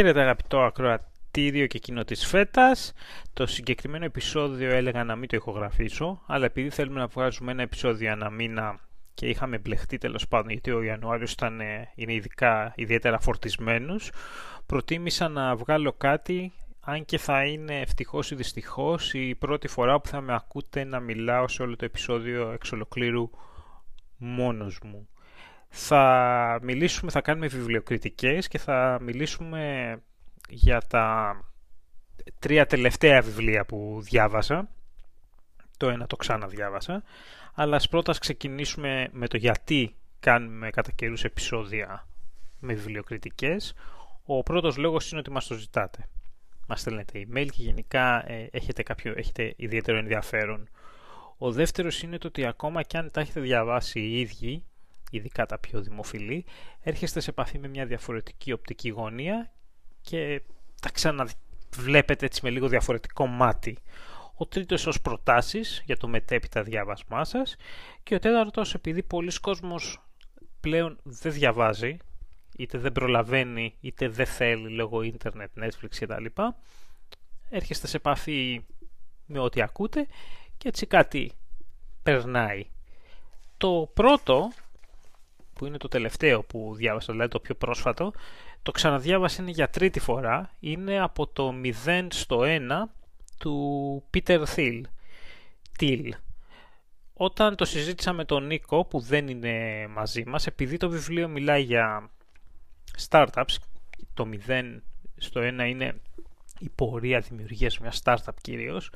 Χαίρετε αγαπητό ακροατήριο και κοινό της φέτας. Το συγκεκριμένο επεισόδιο έλεγα να μην το ηχογραφήσω, αλλά επειδή θέλουμε να βγάζουμε ένα επεισόδιο ένα μήνα και είχαμε μπλεχτεί τέλος πάντων, γιατί ο Ιανουάριος ήταν, ε, είναι ειδικά, ιδιαίτερα φορτισμένος, προτίμησα να βγάλω κάτι, αν και θα είναι ευτυχώς ή δυστυχώς η πρώτη φορά που θα με ακούτε να μιλάω σε όλο το επεισόδιο εξ ολοκλήρου μόνος μου. Θα μιλήσουμε, θα κάνουμε βιβλιοκριτικές και θα μιλήσουμε για τα τρία τελευταία βιβλία που διάβασα. Το ένα το ξαναδιάβασα. Αλλά ας πρώτα ξεκινήσουμε με το γιατί κάνουμε κατά καιρούς επεισόδια με βιβλιοκριτικές. Ο πρώτος λόγος είναι ότι μας το ζητάτε. Μας στέλνετε email και γενικά ε, έχετε, κάποιο, έχετε ιδιαίτερο ενδιαφέρον. Ο δεύτερος είναι το ότι ακόμα και αν τα έχετε διαβάσει οι ίδιοι, ειδικά τα πιο δημοφιλή, έρχεστε σε επαφή με μια διαφορετική οπτική γωνία και τα ξαναβλέπετε έτσι με λίγο διαφορετικό μάτι. Ο τρίτος ως προτάσεις για το μετέπειτα διάβασμά σας και ο τέταρτος επειδή πολλοί κόσμος πλέον δεν διαβάζει είτε δεν προλαβαίνει είτε δεν θέλει λόγω ίντερνετ, Netflix κτλ. Έρχεστε σε επαφή με ό,τι ακούτε και έτσι κάτι περνάει. Το πρώτο που είναι το τελευταίο που διάβασα, δηλαδή το πιο πρόσφατο, το ξαναδιάβασα είναι για τρίτη φορά, είναι από το 0 στο 1 του Peter Thiel. Thiel. Όταν το συζήτησα με τον Νίκο που δεν είναι μαζί μας, επειδή το βιβλίο μιλάει για startups, το 0 στο 1 είναι η πορεία δημιουργίας μιας startup κυρίως,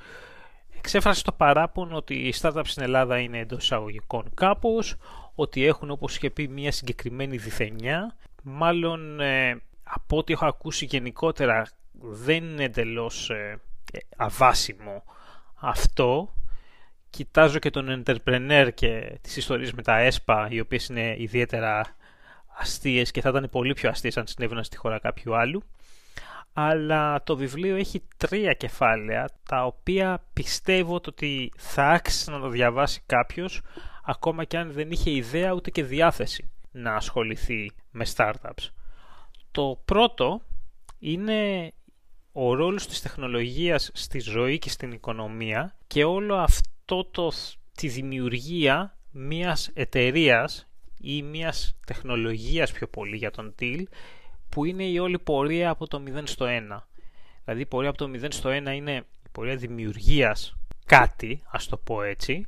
εξέφρασε το παράπονο ότι οι startups στην Ελλάδα είναι εντός εισαγωγικών κάπως, ότι έχουν όπως είχε πει μια συγκεκριμένη διθενιά. Μάλλον ε, από ό,τι έχω ακούσει γενικότερα δεν είναι εντελώς ε, αβάσιμο αυτό. Κοιτάζω και τον entrepreneur και τις ιστορίες με τα ΕΣΠΑ οι οποίες είναι ιδιαίτερα αστείες και θα ήταν πολύ πιο αστείες αν συνέβαιναν στη χώρα κάποιου άλλου αλλά το βιβλίο έχει τρία κεφάλαια τα οποία πιστεύω ότι θα άξιζε να το διαβάσει κάποιος ακόμα και αν δεν είχε ιδέα ούτε και διάθεση να ασχοληθεί με startups. Το πρώτο είναι ο ρόλος της τεχνολογίας στη ζωή και στην οικονομία και όλο αυτό το, τη δημιουργία μιας εταιρείας ή μιας τεχνολογίας πιο πολύ για τον TIL που είναι η όλη πορεία από το 0 στο 1. Δηλαδή η πορεία από το 0 στο 1 είναι η πορεία δημιουργίας κάτι, ας το πω έτσι,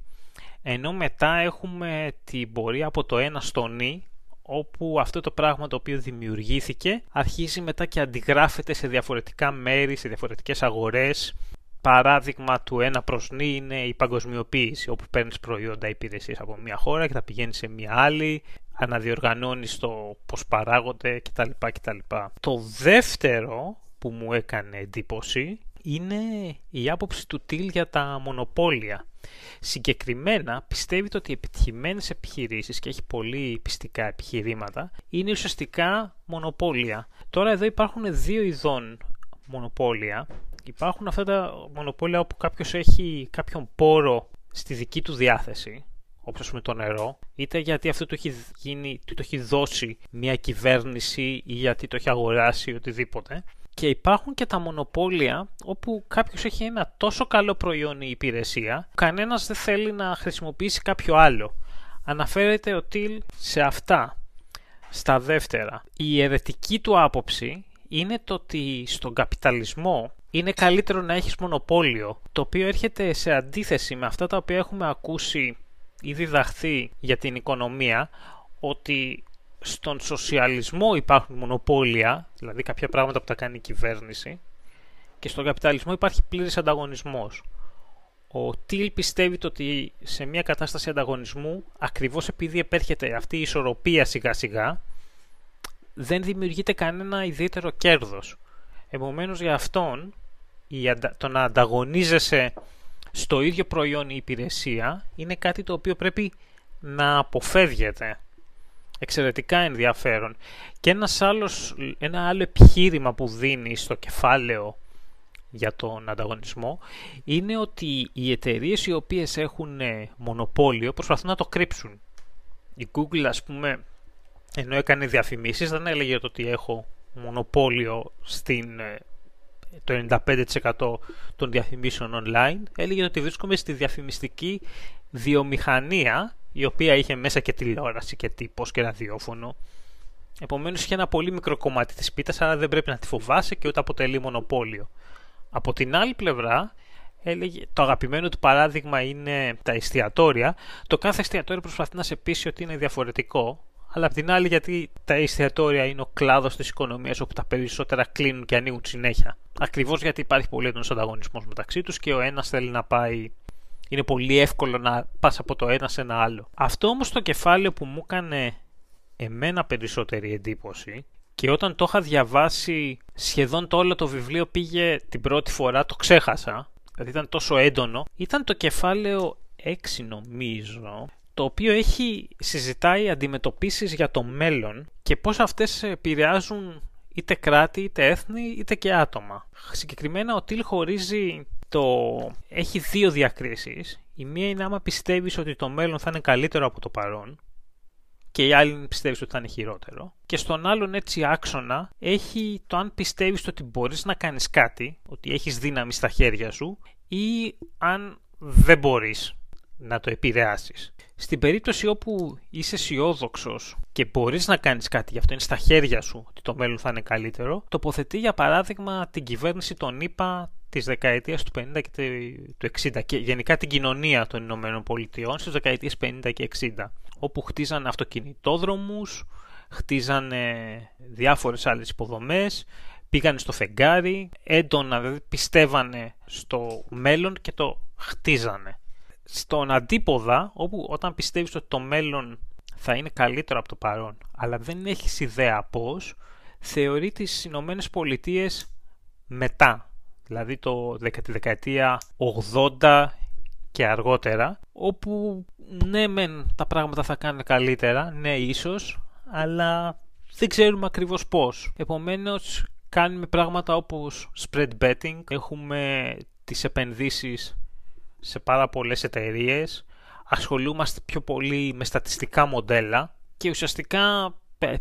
ενώ μετά έχουμε την πορεία από το 1 στο νη, όπου αυτό το πράγμα το οποίο δημιουργήθηκε αρχίζει μετά και αντιγράφεται σε διαφορετικά μέρη, σε διαφορετικές αγορές. Παράδειγμα του ένα προς νη είναι η παγκοσμιοποίηση, όπου παίρνεις προϊόντα υπηρεσίες από μια χώρα και τα πηγαίνεις σε μια άλλη αναδιοργανώνεις το πώς παράγονται κτλ. κτλ. Το δεύτερο που μου έκανε εντύπωση είναι η άποψη του Τιλ για τα μονοπόλια. Συγκεκριμένα πιστεύει ότι οι επιτυχημένες επιχειρήσεις και έχει πολύ πιστικά επιχειρήματα είναι ουσιαστικά μονοπόλια. Τώρα εδώ υπάρχουν δύο ειδών μονοπόλια. Υπάρχουν αυτά τα μονοπόλια όπου κάποιος έχει κάποιον πόρο στη δική του διάθεση όπως με το νερό, είτε γιατί αυτό το έχει, γίνει, το έχει δώσει μια κυβέρνηση ή γιατί το έχει αγοράσει οτιδήποτε. Και υπάρχουν και τα μονοπόλια όπου κάποιος έχει ένα τόσο καλό προϊόν ή υπηρεσία, κανένας δεν θέλει να χρησιμοποιήσει κάποιο άλλο. Αναφέρεται ο Τιλ σε αυτά. Στα δεύτερα, η αιρετική του άποψη είναι το ότι στον καπιταλισμό είναι καλύτερο να έχεις μονοπόλιο, το οποίο έρχεται σε αντίθεση με αυτά τα οποία έχουμε ακούσει ή διδαχθεί για την οικονομία ότι στον σοσιαλισμό υπάρχουν μονοπόλια, δηλαδή κάποια πράγματα που τα κάνει η κυβέρνηση, και στον καπιταλισμό υπάρχει πλήρης ανταγωνισμός. Ο Τιλ πιστεύει ότι σε μια κατάσταση ανταγωνισμού, ακριβώς επειδή επέρχεται αυτή η ισορροπία σιγά σιγά, δεν δημιουργείται κανένα ιδιαίτερο κέρδος. Επομένως για αυτόν, το να ανταγωνίζεσαι στο ίδιο προϊόν ή υπηρεσία είναι κάτι το οποίο πρέπει να αποφεύγεται. Εξαιρετικά ενδιαφέρον. Και ένας άλλος, ένα άλλο επιχείρημα που δίνει στο κεφάλαιο για τον ανταγωνισμό είναι ότι οι εταιρείες οι οποίες έχουν ε, μονοπόλιο προσπαθούν να το κρύψουν. Η Google ας πούμε ενώ έκανε διαφημίσεις δεν έλεγε ότι έχω μονοπόλιο στην ε, το 95% των διαφημίσεων online έλεγε ότι βρίσκομαι στη διαφημιστική βιομηχανία η οποία είχε μέσα και τηλεόραση και τύπος και ραδιόφωνο. Επομένως είχε ένα πολύ μικρό κομμάτι της πίτας αλλά δεν πρέπει να τη φοβάσαι και ούτε αποτελεί μονοπόλιο. Από την άλλη πλευρά έλεγε, το αγαπημένο του παράδειγμα είναι τα εστιατόρια. Το κάθε εστιατόριο προσπαθεί να σε πείσει ότι είναι διαφορετικό αλλά απ' την άλλη γιατί τα εστιατόρια είναι ο κλάδος της οικονομίας όπου τα περισσότερα κλείνουν και ανοίγουν συνέχεια. Ακριβώς γιατί υπάρχει πολύ έντονος ανταγωνισμός μεταξύ τους και ο ένας θέλει να πάει είναι πολύ εύκολο να πας από το ένα σε ένα άλλο. Αυτό όμως το κεφάλαιο που μου έκανε εμένα περισσότερη εντύπωση και όταν το είχα διαβάσει σχεδόν το όλο το βιβλίο πήγε την πρώτη φορά, το ξέχασα, δηλαδή ήταν τόσο έντονο, ήταν το κεφάλαιο 6 νομίζω, το οποίο έχει συζητάει αντιμετωπίσεις για το μέλλον και πώς αυτές επηρεάζουν είτε κράτη, είτε έθνη, είτε και άτομα. Συγκεκριμένα ο Τιλ χωρίζει το... έχει δύο διακρίσεις. Η μία είναι άμα πιστεύεις ότι το μέλλον θα είναι καλύτερο από το παρόν και η άλλη πιστεύεις ότι θα είναι χειρότερο. Και στον άλλον έτσι άξονα έχει το αν πιστεύεις ότι μπορείς να κάνεις κάτι, ότι έχεις δύναμη στα χέρια σου ή αν δεν μπορείς να το επηρεάσεις. Στην περίπτωση όπου είσαι αισιόδοξος και μπορείς να κάνεις κάτι γι' αυτό, είναι στα χέρια σου ότι το μέλλον θα είναι καλύτερο, τοποθετεί για παράδειγμα την κυβέρνηση των ΗΠΑ της δεκαετίας του 50 και του 60 και γενικά την κοινωνία των Ηνωμένων Πολιτειών στις δεκαετίες 50 και 60 όπου χτίζανε αυτοκινητόδρομους, χτίζανε διάφορες άλλες υποδομές, πήγανε στο φεγγάρι, έντονα δηλαδή πιστεύανε στο μέλλον και το χτίζανε. Στον αντίποδα, όπου όταν πιστεύεις ότι το μέλλον θα είναι καλύτερο από το παρόν, αλλά δεν έχεις ιδέα πώς, θεωρεί τις Ηνωμένες Πολιτείες μετά, δηλαδή το, τη δεκαετία 80 και αργότερα, όπου ναι μεν τα πράγματα θα κάνουν καλύτερα, ναι ίσως, αλλά δεν ξέρουμε ακριβώς πώς. Επομένως κάνουμε πράγματα όπως spread betting, έχουμε τις επενδύσεις σε πάρα πολλές εταιρείες. ασχολούμαστε πιο πολύ με στατιστικά μοντέλα και ουσιαστικά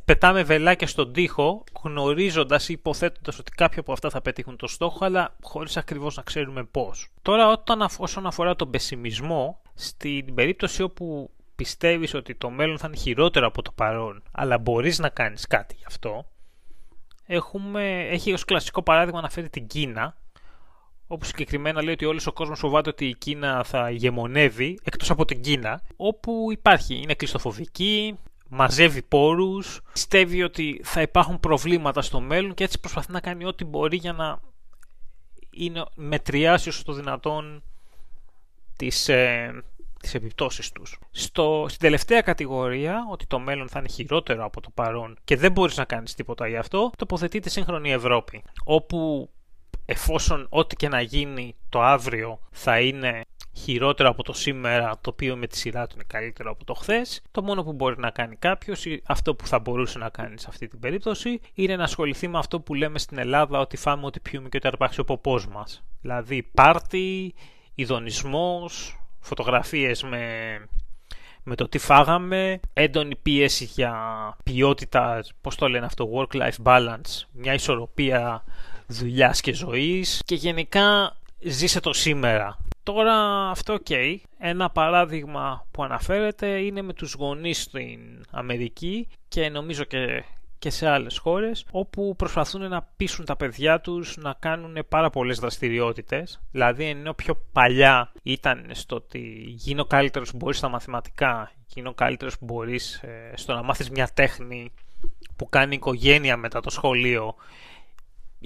πετάμε βελάκια στον τοίχο γνωρίζοντας ή υποθέτοντας ότι κάποια από αυτά θα πετύχουν το στόχο αλλά χωρίς ακριβώς να ξέρουμε πώς. Τώρα όταν, όσον αφορά τον πεσιμισμό στην περίπτωση όπου πιστεύεις ότι το μέλλον θα είναι χειρότερο από το παρόν αλλά μπορείς να κάνεις κάτι γι' αυτό έχουμε, έχει ως κλασικό παράδειγμα να φέρει την Κίνα όπου συγκεκριμένα λέει ότι όλος ο κόσμος φοβάται ότι η Κίνα θα ηγεμονεύει, εκτός από την Κίνα, όπου υπάρχει, είναι κλειστοφοβική, μαζεύει πόρους, πιστεύει ότι θα υπάρχουν προβλήματα στο μέλλον και έτσι προσπαθεί να κάνει ό,τι μπορεί για να είναι, μετριάσει όσο το δυνατόν τις, ε, τις επιπτώσεις τους. Στο, στην τελευταία κατηγορία, ότι το μέλλον θα είναι χειρότερο από το παρόν και δεν μπορείς να κάνεις τίποτα γι' αυτό, τοποθετείται σύγχρονη Ευρώπη, όπου εφόσον ό,τι και να γίνει το αύριο θα είναι χειρότερο από το σήμερα, το οποίο με τη σειρά του είναι καλύτερο από το χθες. Το μόνο που μπορεί να κάνει κάποιος, ή αυτό που θα μπορούσε να κάνει σε αυτή την περίπτωση, είναι να ασχοληθεί με αυτό που λέμε στην Ελλάδα ότι φάμε ό,τι πιούμε και ότι αρπάξει ο ποπός μας. Δηλαδή πάρτι, ηδονισμός, φωτογραφίες με, με το τι φάγαμε, έντονη πίεση για ποιότητα, πώς το λένε αυτό, work-life balance, μια ισορροπία δουλειάς και ζωής και γενικά ζήσε το σήμερα. Τώρα αυτό οκ. Ένα παράδειγμα που αναφέρεται είναι με τους γονείς στην Αμερική και νομίζω και, και σε άλλες χώρες όπου προσπαθούν να πείσουν τα παιδιά τους να κάνουν πάρα πολλές δραστηριότητες. Δηλαδή ενώ πιο παλιά ήταν στο ότι γίνε ο καλύτερος που μπορείς στα μαθηματικά, γίνε ο καλύτερος που μπορείς ε, στο να μάθεις μια τέχνη που κάνει η οικογένεια μετά το σχολείο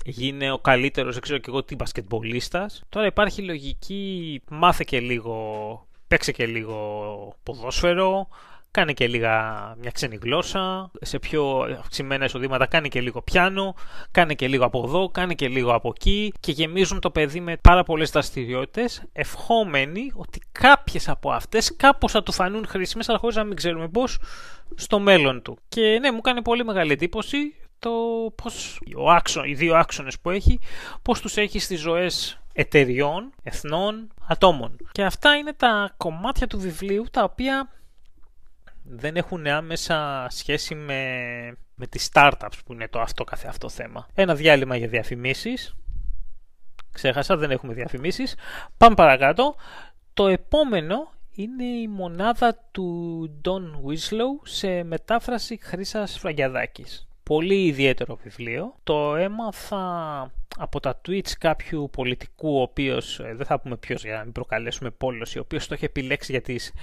γίνε ο καλύτερος, δεν ξέρω και εγώ τι μπασκετμπολίστας. Τώρα υπάρχει λογική, μάθε και λίγο, παίξε και λίγο ποδόσφαιρο, κάνε και λίγα μια ξένη γλώσσα, σε πιο αυξημένα εισοδήματα κάνε και λίγο πιάνο, κάνε και λίγο από εδώ, κάνε και λίγο από εκεί και γεμίζουν το παιδί με πάρα πολλές δραστηριότητες, ευχόμενοι ότι κάποιες από αυτές κάπως θα του φανούν χρήσιμες, αλλά χωρίς να μην ξέρουμε πώς, στο μέλλον του. Και ναι, μου κάνει πολύ μεγάλη εντύπωση το πώς ο άξον, οι δύο άξονες που έχει, πώς τους έχει στις ζωές εταιριών, εθνών, ατόμων. Και αυτά είναι τα κομμάτια του βιβλίου τα οποία δεν έχουν άμεσα σχέση με, με τις startups που είναι το αυτό καθε αυτό θέμα. Ένα διάλειμμα για διαφημίσεις. Ξέχασα, δεν έχουμε διαφημίσεις. Πάμε παρακάτω. Το επόμενο είναι η μονάδα του Don Winslow σε μετάφραση Χρύσας Φραγκιαδάκης. Πολύ ιδιαίτερο βιβλίο. Το έμαθα από τα tweets κάποιου πολιτικού, ο οποίος, ε, δεν θα πούμε ποιος για να μην προκαλέσουμε πόλωση, ο οποίος το έχει επιλέξει για τις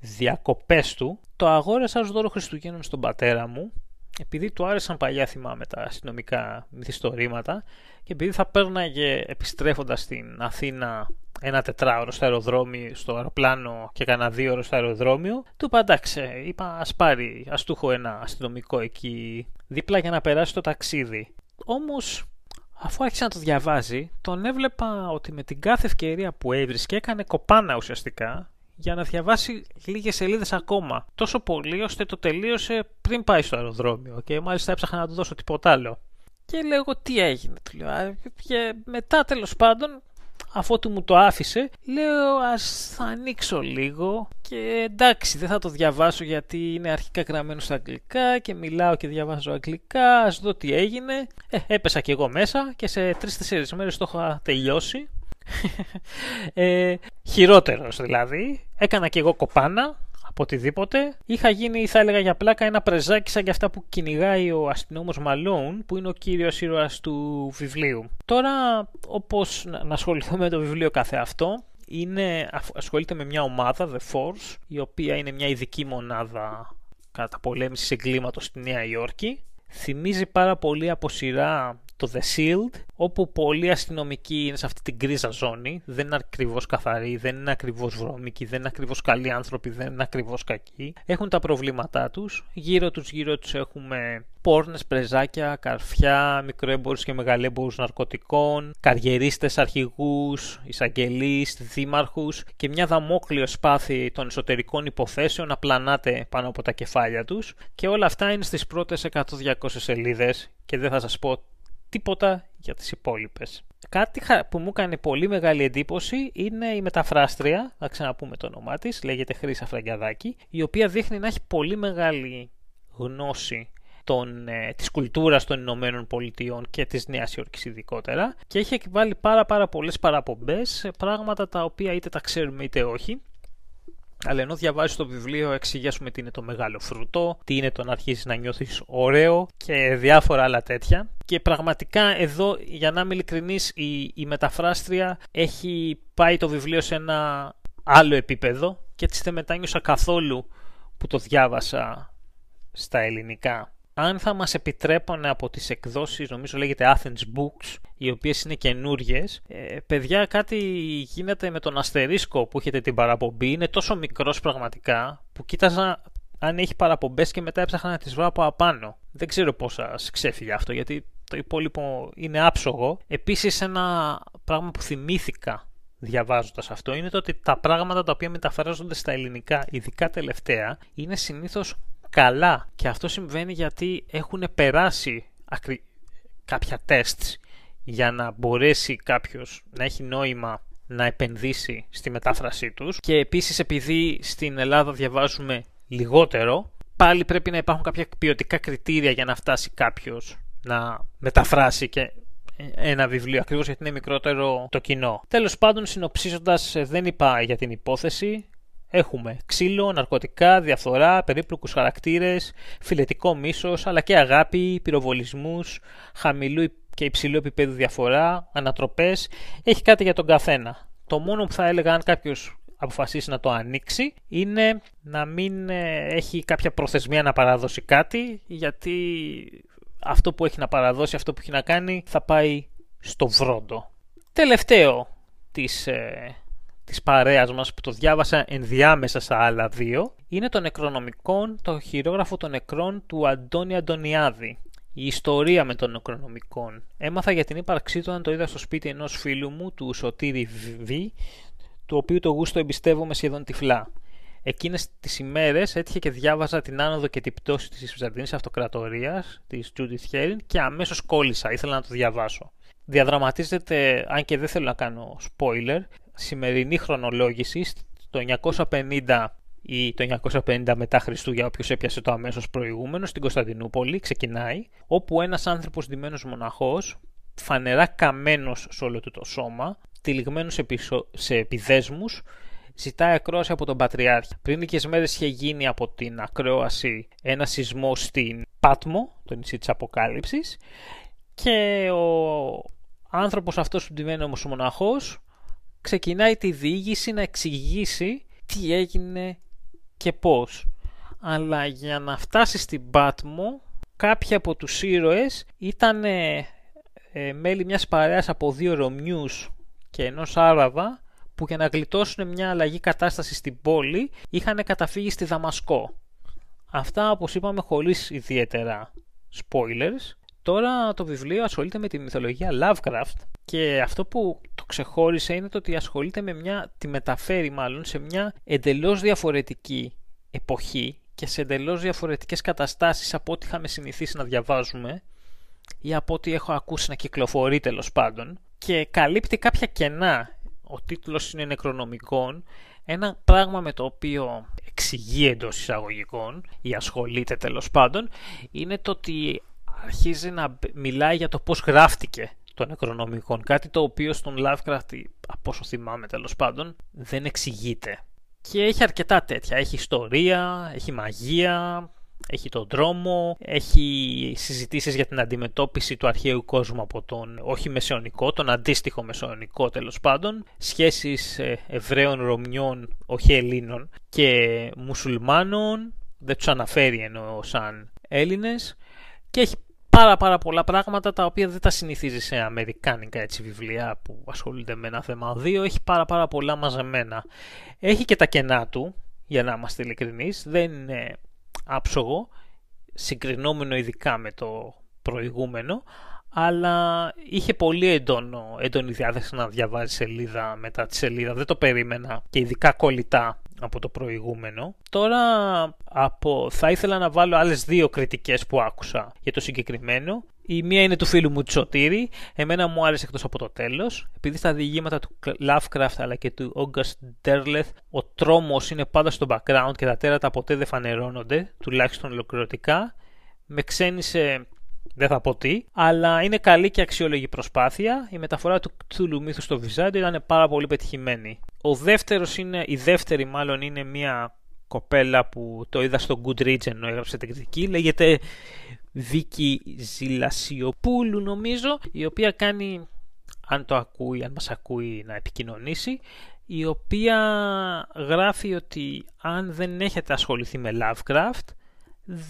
διακοπές του. Το αγόρασα ως δώρο Χριστουγέννων στον πατέρα μου, επειδή του άρεσαν παλιά θυμάμαι τα αστυνομικά μυθιστορήματα και επειδή θα πέρναγε επιστρέφοντας στην Αθήνα ένα τετράωρο στο αεροδρόμιο, στο αεροπλάνο και κανένα δύο ώρο στο αεροδρόμιο, του είπα εντάξει, είπα ας πάρει, ας του έχω ένα αστυνομικό εκεί δίπλα για να περάσει το ταξίδι. Όμως αφού άρχισε να το διαβάζει, τον έβλεπα ότι με την κάθε ευκαιρία που έβρισκε έκανε κοπάνα ουσιαστικά για να διαβάσει λίγες σελίδες ακόμα. Τόσο πολύ ώστε το τελείωσε πριν πάει στο αεροδρόμιο και μάλιστα έψαχνα να του δώσω τίποτα άλλο. Και λέω τι έγινε, του λέω. Και μετά τέλος πάντων αφού του μου το άφησε, λέω ας θα ανοίξω λίγο και εντάξει δεν θα το διαβάσω γιατί είναι αρχικά γραμμένο στα αγγλικά και μιλάω και διαβάζω αγγλικά, ας δω τι έγινε. Ε, έπεσα και εγώ μέσα και σε τρεις-τέσσερις μέρες το είχα τελειώσει. ε, χειρότερος δηλαδή. Έκανα και εγώ κοπάνα από οτιδήποτε. Είχα γίνει, θα έλεγα για πλάκα, ένα πρεζάκι σαν και αυτά που κυνηγάει ο αστυνόμος Μαλόν, που είναι ο κύριος ήρωας του βιβλίου. Τώρα, όπως να ασχοληθώ με το βιβλίο κάθε αυτό, είναι, ασχολείται με μια ομάδα, The Force, η οποία είναι μια ειδική μονάδα καταπολέμησης εγκλήματος στη Νέα Υόρκη. Θυμίζει πάρα πολύ από σειρά το The Shield, όπου πολλοί αστυνομικοί είναι σε αυτή την κρίζα ζώνη, δεν είναι ακριβώς καθαροί, δεν είναι ακριβώς βρώμικοι, δεν είναι ακριβώς καλοί άνθρωποι, δεν είναι ακριβώς κακοί. Έχουν τα προβλήματά τους, γύρω τους γύρω τους έχουμε πόρνες, πρεζάκια, καρφιά, μικροέμπορους και μεγαλέμπορους ναρκωτικών, καριερίστες αρχηγούς, εισαγγελείς, δήμαρχους και μια δαμόκλειο σπάθη των εσωτερικών υποθέσεων απλανάται πάνω από τα κεφάλια τους. Και όλα αυτά είναι στις πρώτες 100-200 σελίδες και δεν θα σας πω τίποτα για τις υπόλοιπες. Κάτι που μου έκανε πολύ μεγάλη εντύπωση είναι η μεταφράστρια, να ξαναπούμε το όνομά της, λέγεται Χρύσα Φραγκιαδάκη, η οποία δείχνει να έχει πολύ μεγάλη γνώση των, ε, της κουλτούρας των Ηνωμένων Πολιτειών και της Νέας Υόρκης ειδικότερα και έχει βάλει πάρα πάρα πολλές παραπομπές σε πράγματα τα οποία είτε τα ξέρουμε είτε όχι αλλά ενώ διαβάζεις το βιβλίο, εξηγήσουμε τι είναι το μεγάλο φρούτο, τι είναι το να αρχίσει να νιώθεις ωραίο και διάφορα άλλα τέτοια. Και πραγματικά εδώ, για να είμαι ειλικρινής, η, η μεταφράστρια έχει πάει το βιβλίο σε ένα άλλο επίπεδο και έτσι δεν μετάνιωσα καθόλου που το διάβασα στα ελληνικά αν θα μας επιτρέπανε από τις εκδόσεις, νομίζω λέγεται Athens Books, οι οποίες είναι καινούριες. Ε, παιδιά κάτι γίνεται με τον αστερίσκο που έχετε την παραπομπή, είναι τόσο μικρός πραγματικά, που κοίταζα αν έχει παραπομπές και μετά έψαχνα να τις βρω από απάνω. Δεν ξέρω πώς σας ξέφυγε αυτό, γιατί το υπόλοιπο είναι άψογο. Επίσης ένα πράγμα που θυμήθηκα διαβάζοντας αυτό είναι το ότι τα πράγματα τα οποία μεταφράζονται στα ελληνικά, ειδικά τελευταία, είναι συνήθως καλά. Και αυτό συμβαίνει γιατί έχουν περάσει κάποια τεστς για να μπορέσει κάποιος να έχει νόημα να επενδύσει στη μετάφρασή τους και επίσης επειδή στην Ελλάδα διαβάζουμε λιγότερο πάλι πρέπει να υπάρχουν κάποια ποιοτικά κριτήρια για να φτάσει κάποιος να μεταφράσει και ένα βιβλίο ακριβώς γιατί είναι μικρότερο το κοινό. Τέλος πάντων συνοψίζοντας δεν είπα για την υπόθεση Έχουμε ξύλο, ναρκωτικά, διαφθορά, περίπλοκους χαρακτήρες, φιλετικό μίσος, αλλά και αγάπη, πυροβολισμούς, χαμηλού και υψηλού επίπεδου διαφορά, ανατροπές. Έχει κάτι για τον καθένα. Το μόνο που θα έλεγα αν κάποιος αποφασίσει να το ανοίξει είναι να μην ε, έχει κάποια προθεσμία να παραδώσει κάτι γιατί αυτό που έχει να παραδώσει, αυτό που έχει να κάνει θα πάει στο βρόντο. Τελευταίο της ε, της παρέας μας που το διάβασα ενδιάμεσα στα άλλα δύο είναι το Νεκρονομικόν, το χειρόγραφο των νεκρών του Αντώνη Αντωνιάδη. Η ιστορία με τον Νεκρονομικόν. Έμαθα για την ύπαρξή του όταν το είδα στο σπίτι ενός φίλου μου, του Σωτήρη Β, του οποίου το γούστο εμπιστεύομαι σχεδόν τυφλά. Εκείνες τις ημέρες έτυχε και διάβαζα την άνοδο και την πτώση της Βυζαντινής Αυτοκρατορίας, της Judith Herin και αμέσως κόλλησα, ήθελα να το διαβάσω. Διαδραματίζεται, αν και δεν θέλω να κάνω spoiler, σημερινή χρονολόγηση, το 950 ή το 950 μετά Χριστού για όποιος έπιασε το αμέσως προηγούμενο στην Κωνσταντινούπολη ξεκινάει όπου ένας άνθρωπος ντυμένος μοναχός φανερά καμένος σε όλο του το σώμα τυλιγμένος σε επιδέσμους ζητάει ακρόαση από τον Πατριάρχη. Πριν λίγες μέρες είχε γίνει από την ακρόαση ένα σεισμό στην Πάτμο, το νησί της Αποκάλυψης και ο άνθρωπος αυτός που ντυμένος όμως μοναχός ξεκινάει τη διήγηση να εξηγήσει τι έγινε και πώς. Αλλά για να φτάσει στην Πάτμο, κάποιοι από τους ήρωες ήταν ε, μέλη μιας παρέας από δύο Ρωμιούς και ενός Άραβα που για να γλιτώσουν μια αλλαγή κατάσταση στην πόλη είχαν καταφύγει στη Δαμασκό. Αυτά όπως είπαμε χωρίς ιδιαίτερα spoilers. Τώρα το βιβλίο ασχολείται με τη μυθολογία Lovecraft και αυτό που το ξεχώρισε είναι το ότι ασχολείται με μια, τη μεταφέρει μάλλον σε μια εντελώς διαφορετική εποχή και σε εντελώς διαφορετικές καταστάσεις από ό,τι είχαμε συνηθίσει να διαβάζουμε ή από ό,τι έχω ακούσει να κυκλοφορεί τέλος πάντων και καλύπτει κάποια κενά. Ο τίτλος είναι νεκρονομικών, ένα πράγμα με το οποίο εξηγεί εντός εισαγωγικών ή ασχολείται τέλος πάντων είναι το ότι αρχίζει να μιλάει για το πώς γράφτηκε το νεκρονομικών, κάτι το οποίο στον Lovecraft, από όσο θυμάμαι τέλος πάντων, δεν εξηγείται. Και έχει αρκετά τέτοια. Έχει ιστορία, έχει μαγεία, έχει τον δρόμο, έχει συζητήσεις για την αντιμετώπιση του αρχαίου κόσμου από τον όχι μεσαιωνικό, τον αντίστοιχο μεσαιωνικό τέλος πάντων, σχέσεις ε, Εβραίων, Ρωμιών, όχι Ελλήνων και Μουσουλμάνων, δεν τους αναφέρει εννοώ σαν Έλληνες και έχει πάρα πάρα πολλά πράγματα τα οποία δεν τα συνηθίζει σε αμερικάνικα έτσι, βιβλία που ασχολούνται με ένα θέμα. Δύο έχει πάρα πάρα πολλά μαζεμένα. Έχει και τα κενά του, για να είμαστε ειλικρινείς, δεν είναι άψογο, συγκρινόμενο ειδικά με το προηγούμενο, αλλά είχε πολύ έντονο, έντονη διάθεση να διαβάζει σελίδα μετά τη σελίδα. Δεν το περίμενα και ειδικά κολλητά από το προηγούμενο. Τώρα από... θα ήθελα να βάλω άλλες δύο κριτικές που άκουσα για το συγκεκριμένο. Η μία είναι του φίλου μου Τσοτήρη. Εμένα μου άρεσε εκτός από το τέλος. Επειδή στα διηγήματα του Lovecraft αλλά και του August Derleth ο τρόμος είναι πάντα στο background και τα τέρατα ποτέ δεν φανερώνονται, τουλάχιστον ολοκληρωτικά. Με ξένησε δεν θα πω τι, αλλά είναι καλή και αξιόλογη προσπάθεια. Η μεταφορά του Cthulhu μύθου στο Βυζάντιο ήταν πάρα πολύ πετυχημένη. Ο δεύτερος είναι, η δεύτερη μάλλον είναι μια κοπέλα που το είδα στο Goodreads ενώ έγραψε την κριτική, λέγεται Βίκη Ζηλασιοπούλου νομίζω, η οποία κάνει, αν το ακούει, αν μας ακούει να επικοινωνήσει, η οποία γράφει ότι αν δεν έχετε ασχοληθεί με Lovecraft,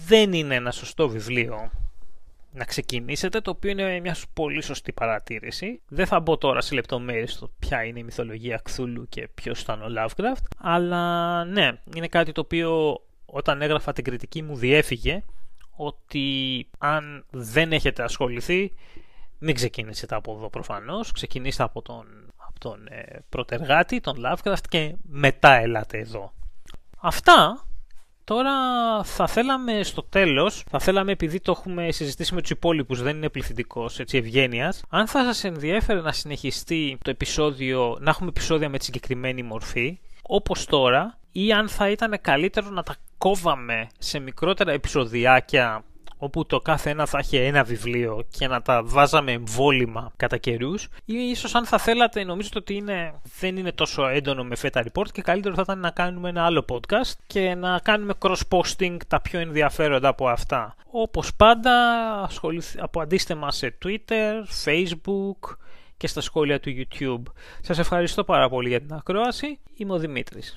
δεν είναι ένα σωστό βιβλίο να ξεκινήσετε, το οποίο είναι μια πολύ σωστή παρατήρηση. Δεν θα μπω τώρα σε λεπτομέρειες στο ποια είναι η μυθολογία Κθούλου και ποιος ήταν ο Lovecraft, αλλά ναι, είναι κάτι το οποίο όταν έγραφα την κριτική μου διέφυγε ότι αν δεν έχετε ασχοληθεί μην ξεκινήσετε από εδώ προφανώς, ξεκινήστε από τον, από τον ε, πρωτεργάτη, τον Lovecraft και μετά ελάτε εδώ. Αυτά Τώρα θα θέλαμε στο τέλος, θα θέλαμε επειδή το έχουμε συζητήσει με τους υπόλοιπους, δεν είναι πληθυντικός, έτσι ευγένειας, αν θα σας ενδιέφερε να συνεχιστεί το επεισόδιο, να έχουμε επεισόδια με τη συγκεκριμένη μορφή, όπως τώρα, ή αν θα ήταν καλύτερο να τα κόβαμε σε μικρότερα επεισοδιάκια όπου το κάθε ένα θα έχει ένα βιβλίο και να τα βάζαμε εμβόλυμα κατά καιρούς, ή ίσως αν θα θέλατε, νομίζω ότι είναι, δεν είναι τόσο έντονο με Feta Report και καλύτερο θα ήταν να κάνουμε ένα άλλο podcast και να κάνουμε cross-posting τα πιο ενδιαφέροντα από αυτά. Όπως πάντα, απαντήστε μας σε Twitter, Facebook και στα σχόλια του YouTube. Σας ευχαριστώ πάρα πολύ για την ακρόαση. Είμαι ο Δημήτρης.